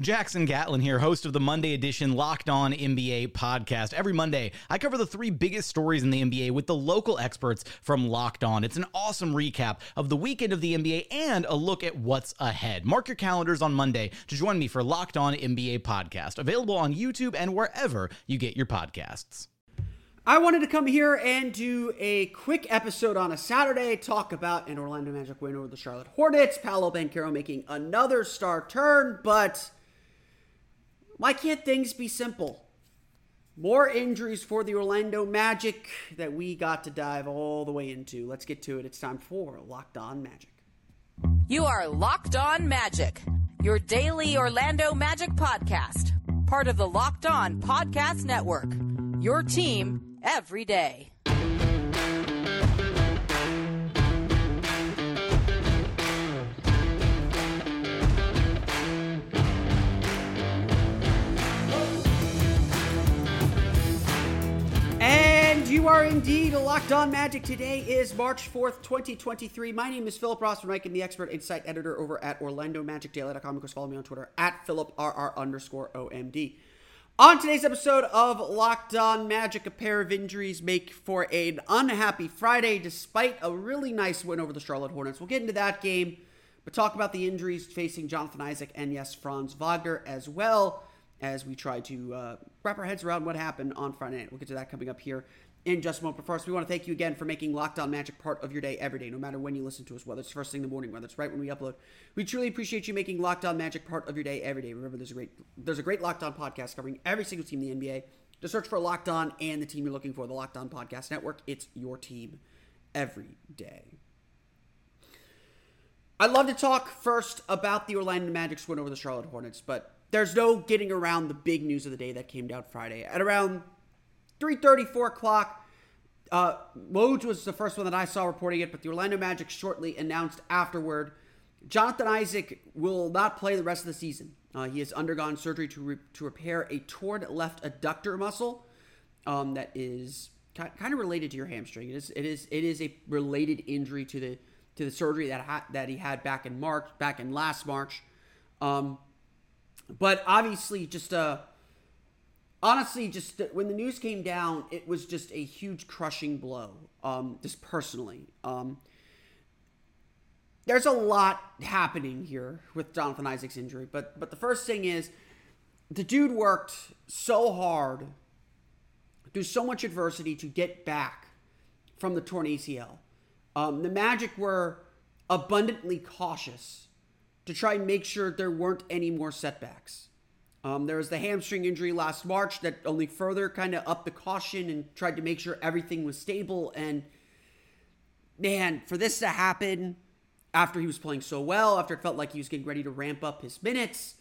Jackson Gatlin here, host of the Monday edition Locked On NBA podcast. Every Monday, I cover the three biggest stories in the NBA with the local experts from Locked On. It's an awesome recap of the weekend of the NBA and a look at what's ahead. Mark your calendars on Monday to join me for Locked On NBA podcast, available on YouTube and wherever you get your podcasts. I wanted to come here and do a quick episode on a Saturday, talk about an Orlando Magic win over the Charlotte Hornets, Paolo Banchero making another star turn, but why can't things be simple? More injuries for the Orlando Magic that we got to dive all the way into. Let's get to it. It's time for Locked On Magic. You are Locked On Magic, your daily Orlando Magic podcast, part of the Locked On Podcast Network. Your team every day. Indeed locked on magic. Today is March 4th, 2023. My name is Philip Rossman-Reich. I'm the expert insight editor over at OrlandoMagicDaily.com. Of course, follow me on Twitter at PhilipRR underscore OMD. On today's episode of Locked On Magic, a pair of injuries make for an unhappy Friday despite a really nice win over the Charlotte Hornets. We'll get into that game, but talk about the injuries facing Jonathan Isaac and, yes, Franz Wagner as well as we try to uh, wrap our heads around what happened on Friday night. We'll get to that coming up here in just a moment. But first, we want to thank you again for making Locked On Magic part of your day every day, no matter when you listen to us, whether it's first thing in the morning, whether it's right when we upload. We truly appreciate you making Locked On Magic part of your day every day. Remember, there's a great there's a great Locked On podcast covering every single team in the NBA. Just search for Locked On and the team you're looking for, the Locked On Podcast Network. It's your team every day. I'd love to talk first about the Orlando Magic's win over the Charlotte Hornets, but there's no getting around the big news of the day that came down Friday. At around 3.30, 4 o'clock. Uh, Woj was the first one that I saw reporting it, but the Orlando Magic shortly announced afterward Jonathan Isaac will not play the rest of the season. Uh, he has undergone surgery to, re- to repair a torn left adductor muscle um, that is ki- kind of related to your hamstring. It is it is it is a related injury to the to the surgery that ha- that he had back in March, back in last March. Um, but obviously, just a honestly, just when the news came down, it was just a huge crushing blow. Um, just personally, um, there's a lot happening here with Jonathan Isaac's injury, but but the first thing is, the dude worked so hard, through so much adversity to get back from the torn ACL. Um, the Magic were abundantly cautious to try and make sure there weren't any more setbacks. Um, there was the hamstring injury last March that only further kind of upped the caution and tried to make sure everything was stable. And man, for this to happen after he was playing so well, after it felt like he was getting ready to ramp up his minutes,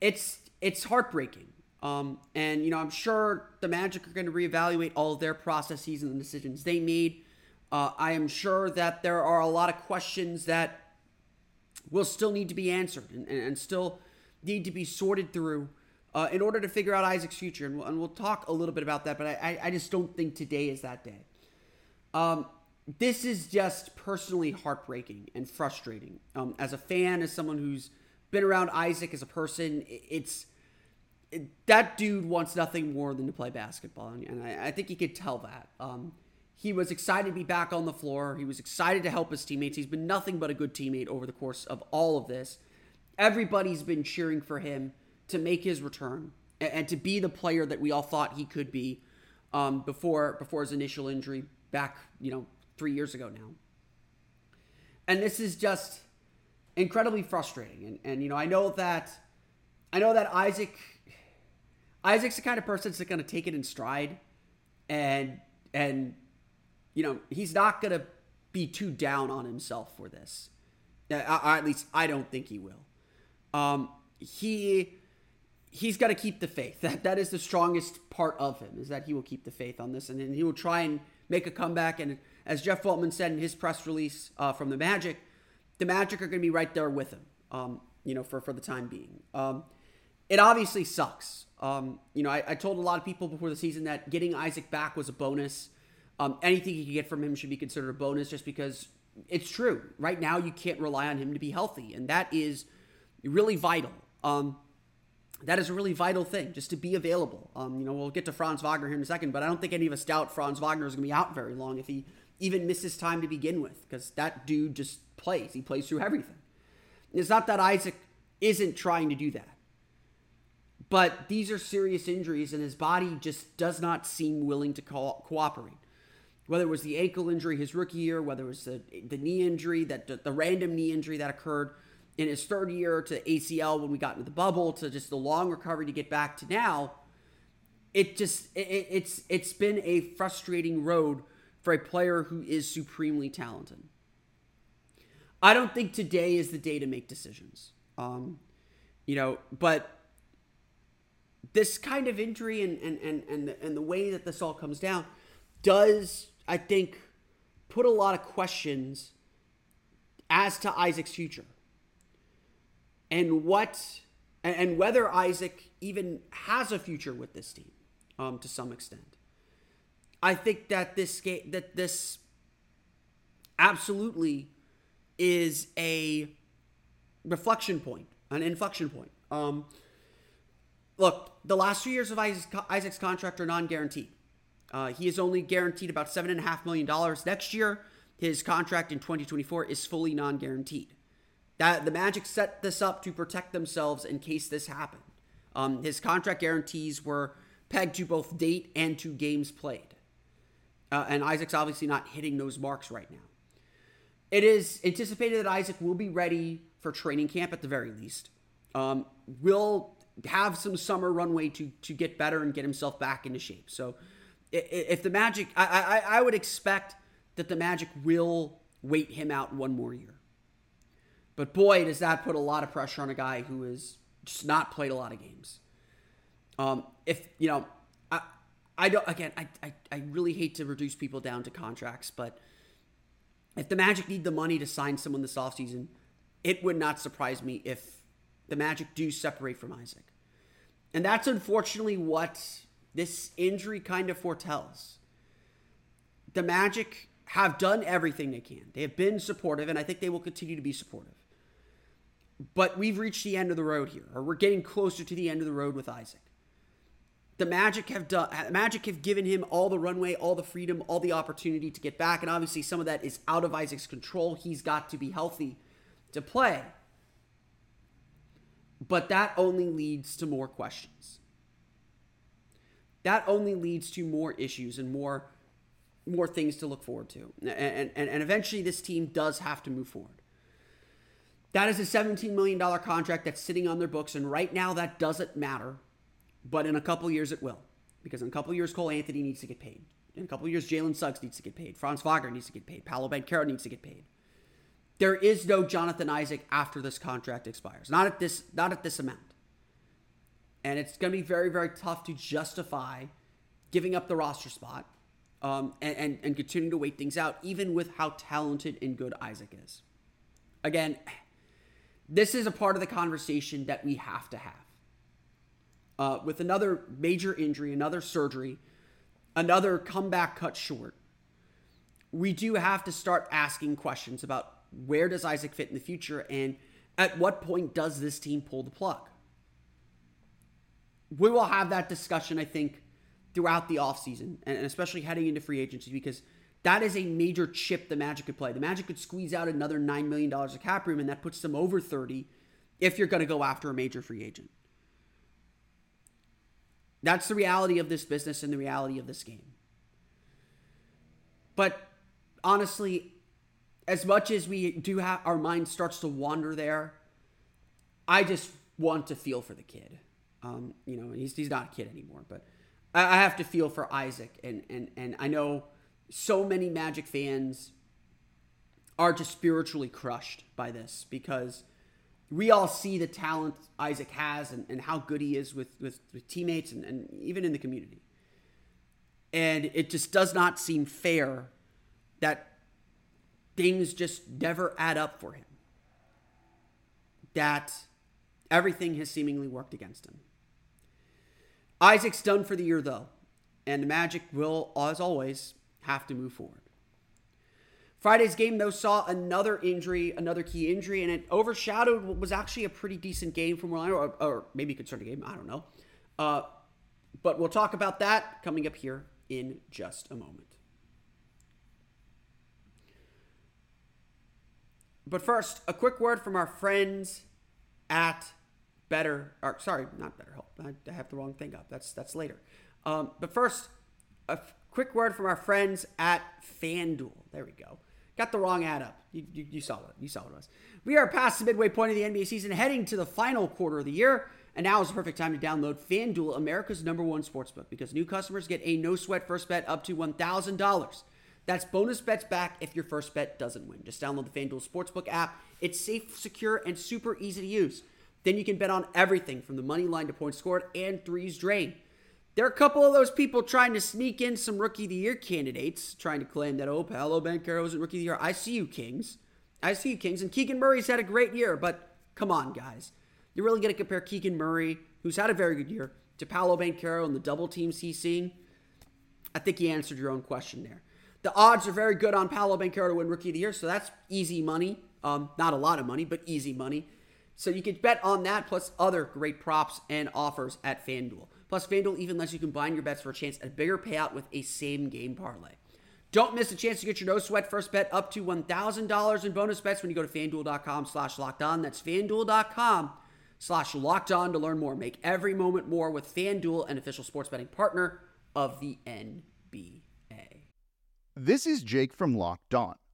it's it's heartbreaking. Um, and you know, I'm sure the Magic are going to reevaluate all of their processes and the decisions they made. Uh, I am sure that there are a lot of questions that will still need to be answered and, and, and still need to be sorted through uh, in order to figure out Isaac's future. And we'll, and we'll talk a little bit about that, but I, I just don't think today is that day. Um, this is just personally heartbreaking and frustrating. Um, as a fan, as someone who's been around Isaac as a person, it's that dude wants nothing more than to play basketball, and I, I think he could tell that. Um, he was excited to be back on the floor. He was excited to help his teammates. He's been nothing but a good teammate over the course of all of this. Everybody's been cheering for him to make his return and, and to be the player that we all thought he could be um, before before his initial injury back, you know, three years ago now. And this is just incredibly frustrating. And and you know, I know that I know that Isaac Isaac's the kind of person that's going to take it in stride, and and you know he's not going to be too down on himself for this. I, at least I don't think he will. Um, he he's got to keep the faith. That that is the strongest part of him is that he will keep the faith on this, and then he will try and make a comeback. And as Jeff Weltman said in his press release uh, from the Magic, the Magic are going to be right there with him. Um, you know, for for the time being. Um, it obviously sucks. Um, you know, I, I, told a lot of people before the season that getting Isaac back was a bonus. Um, anything you can get from him should be considered a bonus just because it's true. Right now, you can't rely on him to be healthy, and that is really vital. Um, that is a really vital thing, just to be available. Um, you know, we'll get to Franz Wagner here in a second, but I don't think any of us doubt Franz Wagner is going to be out very long if he even misses time to begin with, because that dude just plays. He plays through everything. It's not that Isaac isn't trying to do that. But these are serious injuries, and his body just does not seem willing to co- cooperate. Whether it was the ankle injury his rookie year, whether it was the, the knee injury, that the, the random knee injury that occurred in his third year to ACL when we got into the bubble, to just the long recovery to get back to now, it just it, it's it's been a frustrating road for a player who is supremely talented. I don't think today is the day to make decisions. Um, you know, but this kind of injury and and and and the, and the way that this all comes down does I think put a lot of questions as to Isaac's future and what and whether Isaac even has a future with this team um, to some extent. I think that this game that this absolutely is a reflection point, an inflection point. Um, look, the last two years of Isaac's, contract are non-guaranteed. Uh, he is only guaranteed about seven and a half million dollars next year. His contract in 2024 is fully non-guaranteed. That the Magic set this up to protect themselves in case this happened. Um, his contract guarantees were pegged to both date and to games played. Uh, and Isaac's obviously not hitting those marks right now. It is anticipated that Isaac will be ready for training camp at the very least. Um, will have some summer runway to to get better and get himself back into shape. So if the Magic, I, I, I would expect that the Magic will wait him out one more year. But boy, does that put a lot of pressure on a guy who has just not played a lot of games. Um, if you know, I, I don't. Again, I, I, I really hate to reduce people down to contracts, but if the Magic need the money to sign someone this offseason, it would not surprise me if the Magic do separate from Isaac. And that's unfortunately what this injury kind of foretells. The Magic have done everything they can. They have been supportive, and I think they will continue to be supportive. But we've reached the end of the road here, or we're getting closer to the end of the road with Isaac. The Magic have done Magic have given him all the runway, all the freedom, all the opportunity to get back, and obviously some of that is out of Isaac's control. He's got to be healthy to play. But that only leads to more questions. That only leads to more issues and more more things to look forward to. And, and, and eventually this team does have to move forward. That is a $17 million contract that's sitting on their books, and right now that doesn't matter, but in a couple years it will. Because in a couple years, Cole Anthony needs to get paid. In a couple years, Jalen Suggs needs to get paid. Franz Wagner needs to get paid. Paolo Banchero needs to get paid. There is no Jonathan Isaac after this contract expires. Not at this not at this amount. And it's going to be very very tough to justify giving up the roster spot um, and, and, and continuing to wait things out, even with how talented and good Isaac is. Again, this is a part of the conversation that we have to have. Uh, with another major injury, another surgery, another comeback cut short, we do have to start asking questions about where does Isaac fit in the future? And at what point does this team pull the plug? we will have that discussion, I think, throughout the offseason and especially heading into free agency because that is a major chip the Magic could play. The Magic could squeeze out another $9 million of cap room, and that puts them over 30 if you're going to go after a major free agent. That's the reality of this business and the reality of this game. But honestly, as much as we do have our mind starts to wander there, I just want to feel for the kid. Um, you know, he's, he's not a kid anymore, but I, I have to feel for Isaac. And, and, and I know so many Magic fans are just spiritually crushed by this because we all see the talent Isaac has and, and how good he is with, with, with teammates and, and even in the community. And it just does not seem fair that things just never add up for him. That everything has seemingly worked against him. Isaac's done for the year, though, and the Magic will, as always, have to move forward. Friday's game, though, saw another injury, another key injury, and it overshadowed what was actually a pretty decent game from Orlando, or, or maybe concerning game. I don't know. Uh, but we'll talk about that coming up here in just a moment. But first, a quick word from our friends at Better, or sorry, not BetterHelp. I have the wrong thing up. That's that's later. Um, but first, a f- quick word from our friends at FanDuel. There we go. Got the wrong ad up. You, you, you saw what you saw it was. We are past the midway point of the NBA season, heading to the final quarter of the year, and now is the perfect time to download FanDuel, America's number one sportsbook, because new customers get a no sweat first bet up to one thousand dollars. That's bonus bets back if your first bet doesn't win. Just download the FanDuel Sportsbook app. It's safe, secure, and super easy to use. Then you can bet on everything from the money line to points scored and threes drained. There are a couple of those people trying to sneak in some Rookie of the Year candidates, trying to claim that, oh, Paolo Banchero isn't Rookie of the Year. I see you, Kings. I see you, Kings. And Keegan Murray's had a great year, but come on, guys. You're really going to compare Keegan Murray, who's had a very good year, to Paolo Banchero and the double teams he's seeing? I think you answered your own question there. The odds are very good on Paolo Banchero to win Rookie of the Year, so that's easy money. Um, not a lot of money, but easy money. So you can bet on that plus other great props and offers at FanDuel. Plus, FanDuel even lets you combine your bets for a chance at a bigger payout with a same game parlay. Don't miss a chance to get your no sweat first bet up to $1,000 in bonus bets when you go to fanduel.com slash locked on. That's fanduel.com slash locked on to learn more. Make every moment more with FanDuel, an official sports betting partner of the NBA. This is Jake from Locked On.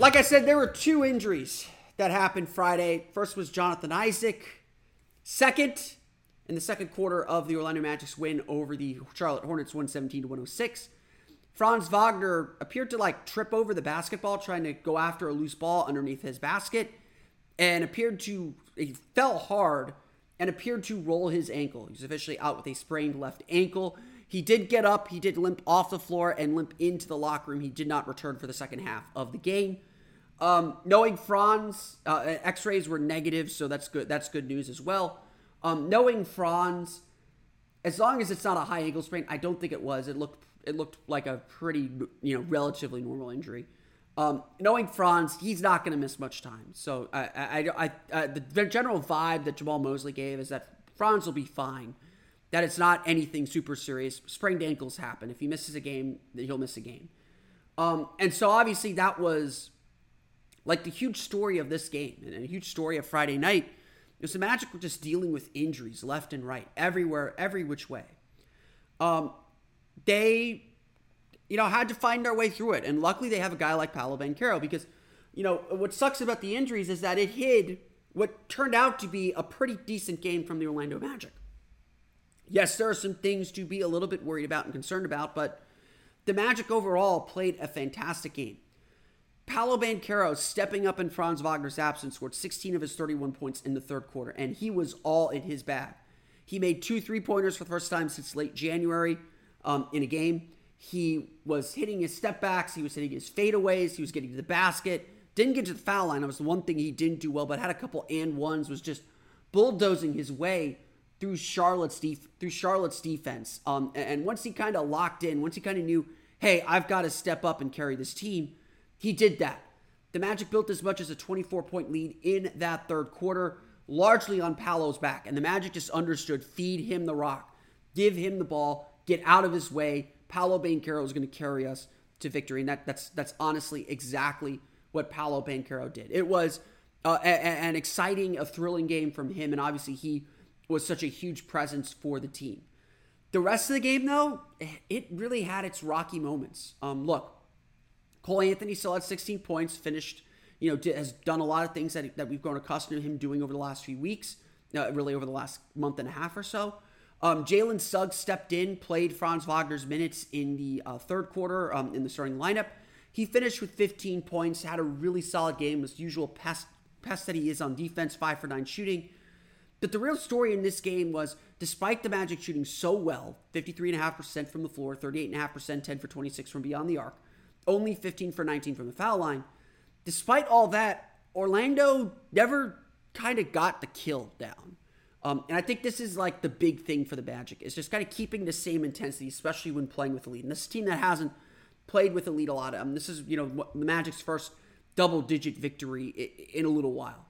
Like I said, there were two injuries that happened Friday. First was Jonathan Isaac. Second, in the second quarter of the Orlando Magic's win over the Charlotte Hornets 117 to 106, Franz Wagner appeared to like trip over the basketball trying to go after a loose ball underneath his basket and appeared to he fell hard and appeared to roll his ankle. He's officially out with a sprained left ankle. He did get up, he did limp off the floor and limp into the locker room. He did not return for the second half of the game. Um, knowing Franz, uh, X-rays were negative, so that's good. That's good news as well. Um, knowing Franz, as long as it's not a high ankle sprain, I don't think it was. It looked it looked like a pretty you know relatively normal injury. Um, knowing Franz, he's not going to miss much time. So I, I, I, I the general vibe that Jamahl Mosley gave is that Franz will be fine. That it's not anything super serious. Sprained ankles happen. If he misses a game, he'll miss a game. Um, and so obviously that was like the huge story of this game and a huge story of Friday night. Was the Magic were just dealing with injuries left and right, everywhere, every which way. Um, they you know, had to find their way through it. And luckily they have a guy like Paolo Banchero because, you know, what sucks about the injuries is that it hid what turned out to be a pretty decent game from the Orlando Magic. Yes, there are some things to be a little bit worried about and concerned about, but the Magic overall played a fantastic game. Paolo Banchero stepping up in Franz Wagner's absence scored 16 of his 31 points in the third quarter, and he was all in his bag. He made two three pointers for the first time since late January um, in a game. He was hitting his step backs, he was hitting his fadeaways, he was getting to the basket. Didn't get to the foul line. That was the one thing he didn't do well, but had a couple and ones, was just bulldozing his way through Charlotte's def- through Charlotte's defense. Um, and once he kind of locked in, once he kind of knew, hey, I've got to step up and carry this team, he did that. The Magic built as much as a 24 point lead in that third quarter, largely on Paolo's back. And the Magic just understood feed him the rock, give him the ball, get out of his way, Paolo Banchero is going to carry us to victory. And that, that's that's honestly exactly what Paolo Banchero did. It was uh, a, an exciting, a thrilling game from him, and obviously he was such a huge presence for the team. The rest of the game, though, it really had its rocky moments. Um, look, Cole Anthony still had 16 points, finished, you know, has done a lot of things that, that we've grown accustomed to him doing over the last few weeks, uh, really over the last month and a half or so. Um, Jalen Suggs stepped in, played Franz Wagner's minutes in the uh, third quarter um, in the starting lineup. He finished with 15 points, had a really solid game, was usual pest, pest that he is on defense, 5 for 9 shooting. But the real story in this game was despite the Magic shooting so well 53.5% from the floor, 38.5%, 10 for 26 from beyond the arc, only 15 for 19 from the foul line. Despite all that, Orlando never kind of got the kill down. Um, and I think this is like the big thing for the Magic is just kind of keeping the same intensity, especially when playing with the lead. And this team that hasn't played with the lead a lot. Um, this is you know the Magic's first double-digit victory in a little while.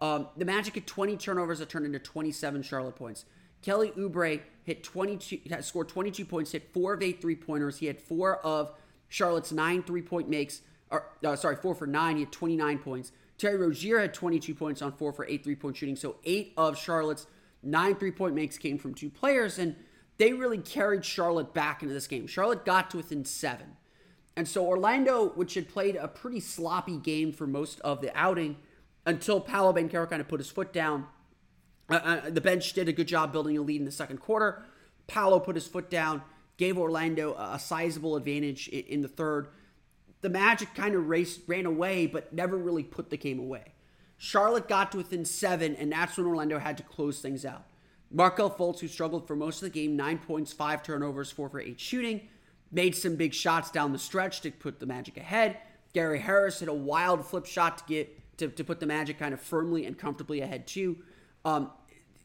Um, the Magic had 20 turnovers that turned into 27 Charlotte points. Kelly Oubre hit 22, scored 22 points, hit four of eight three-pointers. He had four of Charlotte's nine three-point makes. Or uh, sorry, four for nine. He had 29 points. Terry Rozier had 22 points on four for eight three point shooting. So eight of Charlotte's nine three point makes came from two players, and they really carried Charlotte back into this game. Charlotte got to within seven. And so Orlando, which had played a pretty sloppy game for most of the outing until Paolo Banchero kind of put his foot down, uh, uh, the bench did a good job building a lead in the second quarter. Paolo put his foot down, gave Orlando a, sizable advantage in, in the third the Magic kind of raced, ran away, but never really put the game away. Charlotte got to within seven, and that's when Orlando had to close things out. Markelle Fultz, who struggled for most of the game, nine points, five turnovers, four for eight shooting, made some big shots down the stretch to put the Magic ahead. Gary Harris hit a wild flip shot to get to, to put the Magic kind of firmly and comfortably ahead too. Um,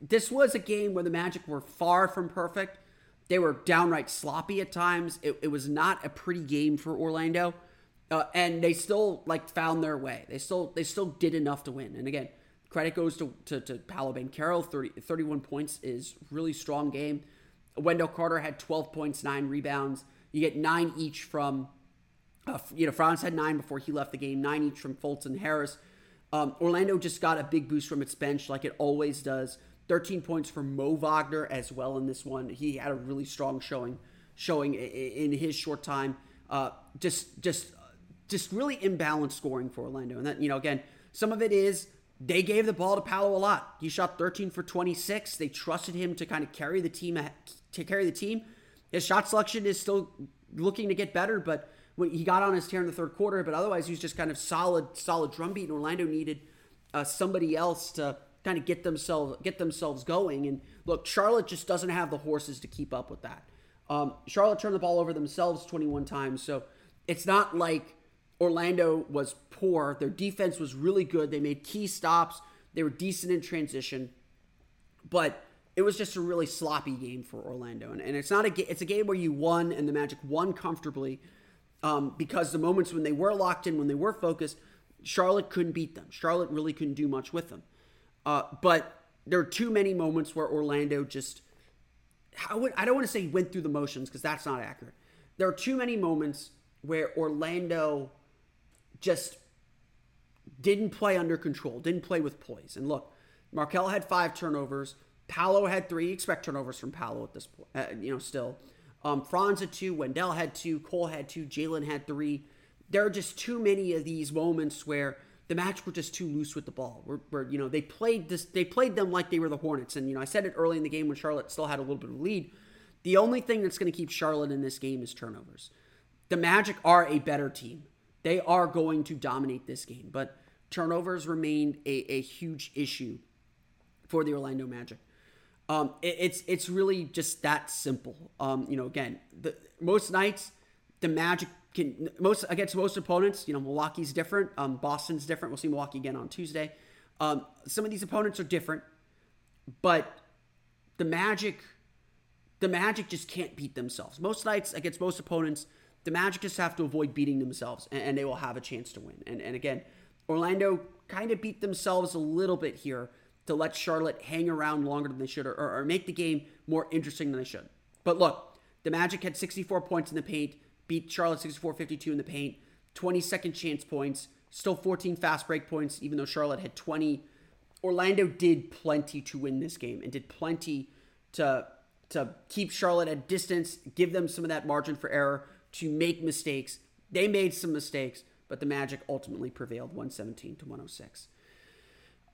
this was a game where the Magic were far from perfect. They were downright sloppy at times. It, it was not a pretty game for Orlando. Uh, and they still like found their way. They still they still did enough to win. And again, credit goes to to, to Paolo Banchero. 30, 31 points is really strong game. Wendell Carter had 12 points, nine rebounds. You get nine each from, uh, you know, Franz had nine before he left the game, nine each from Fultz and Harris. Um, Orlando just got a big boost from its bench, like it always does. 13 points for Mo Wagner as well in this one. He had a really strong showing, showing in his short time. Uh, just, just just really imbalanced scoring for Orlando. And that, you know, again, some of it is they gave the ball to Paolo a lot. He shot 13 for 26. They trusted him to kind of carry the team to carry the team. His shot selection is still looking to get better, but when he got on his tear in the third quarter, but otherwise he was just kind of solid, solid drumbeat. And Orlando needed uh, somebody else to kind of get themselves get themselves going. And look, Charlotte just doesn't have the horses to keep up with that. Um, Charlotte turned the ball over themselves 21 times, so it's not like Orlando was poor. Their defense was really good. They made key stops. They were decent in transition, but it was just a really sloppy game for Orlando. And, and it's not a it's a game where you won and the Magic won comfortably. um, because the moments when they were locked in, when they were focused, Charlotte couldn't beat them. Charlotte really couldn't do much with them. Uh, but there are too many moments where Orlando just I, would, I don't want to say went through the motions because that's not accurate. There are too many moments where Orlando just didn't play under control, didn't play with poise. And look, Markelle had five turnovers. Paolo had three. Expect turnovers from Paolo at this point, uh, you know, still. Um, Franz had two. Wendell had two. Cole had two. Jalen had three. There are just too many of these moments where the Magic were just too loose with the ball. Where, you know they played this, they played them like they were the Hornets. And you know I said it early in the game when Charlotte still had a little bit of lead. The only thing that's going to keep Charlotte in this game is turnovers. The Magic are a better team. They are going to dominate this game, but turnovers remained a, a huge issue for the Orlando Magic. Um, it, it's it's really just that simple. Um, you know, again, the most nights the Magic can most against most opponents. You know, Milwaukee's different. Um, Boston's different. We'll see Milwaukee again on Tuesday. Um, some of these opponents are different, but the Magic, the Magic just can't beat themselves. Most nights against most opponents, the Magic just have to avoid beating themselves, and, and they will have a chance to win. And and again, Orlando kind of beat themselves a little bit here to let Charlotte hang around longer than they should, or, or make the game more interesting than they should. But look, the Magic had 64 points in the paint beat Charlotte 64-52 in the paint, 20 second chance points, still 14 fast break points, even though Charlotte had 20. Orlando did plenty to win this game and did plenty to to keep Charlotte at distance, give them some of that margin for error, to make mistakes. They made some mistakes, but the Magic ultimately prevailed 117 to 106.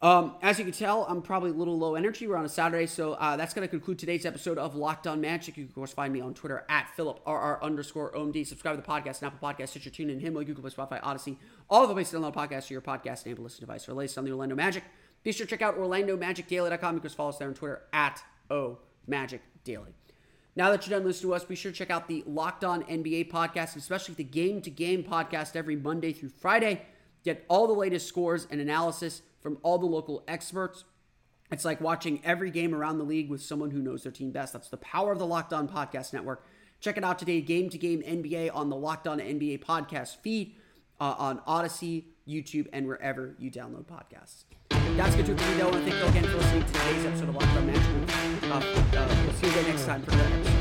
Um, as you can tell, I'm probably a little low energy. We're on a Saturday, so uh, that's going to conclude today's episode of Locked On Magic. You can, of course, find me on Twitter at PhilipRR underscore OMD. Subscribe to the podcast, Apple Podcast, Stitcher, TuneIn, Himalaya, Google Play, Spotify, Audacy, all the places to download podcasts to your podcast and listen device. For latest on the Orlando Magic, be sure to check out OrlandoMagicDaily.com. You can follow us there on Twitter at OMagicDaily. Now that you're done listening to us, be sure to check out the Locked On NBA podcast, especially the Game to Game podcast every Monday through Friday. Get all the latest scores and analysis from all the local experts. It's like watching every game around the league with someone who knows their team best. That's the power of the Locked On Podcast Network. Check it out today, game to game NBA on the Locked On NBA podcast feed uh, on Audacy, YouTube, and wherever you download podcasts. That's good to me, though. I want to thank you again for listening to today's episode of Locked On Management. Uh, uh, we'll see you again next time for another episode.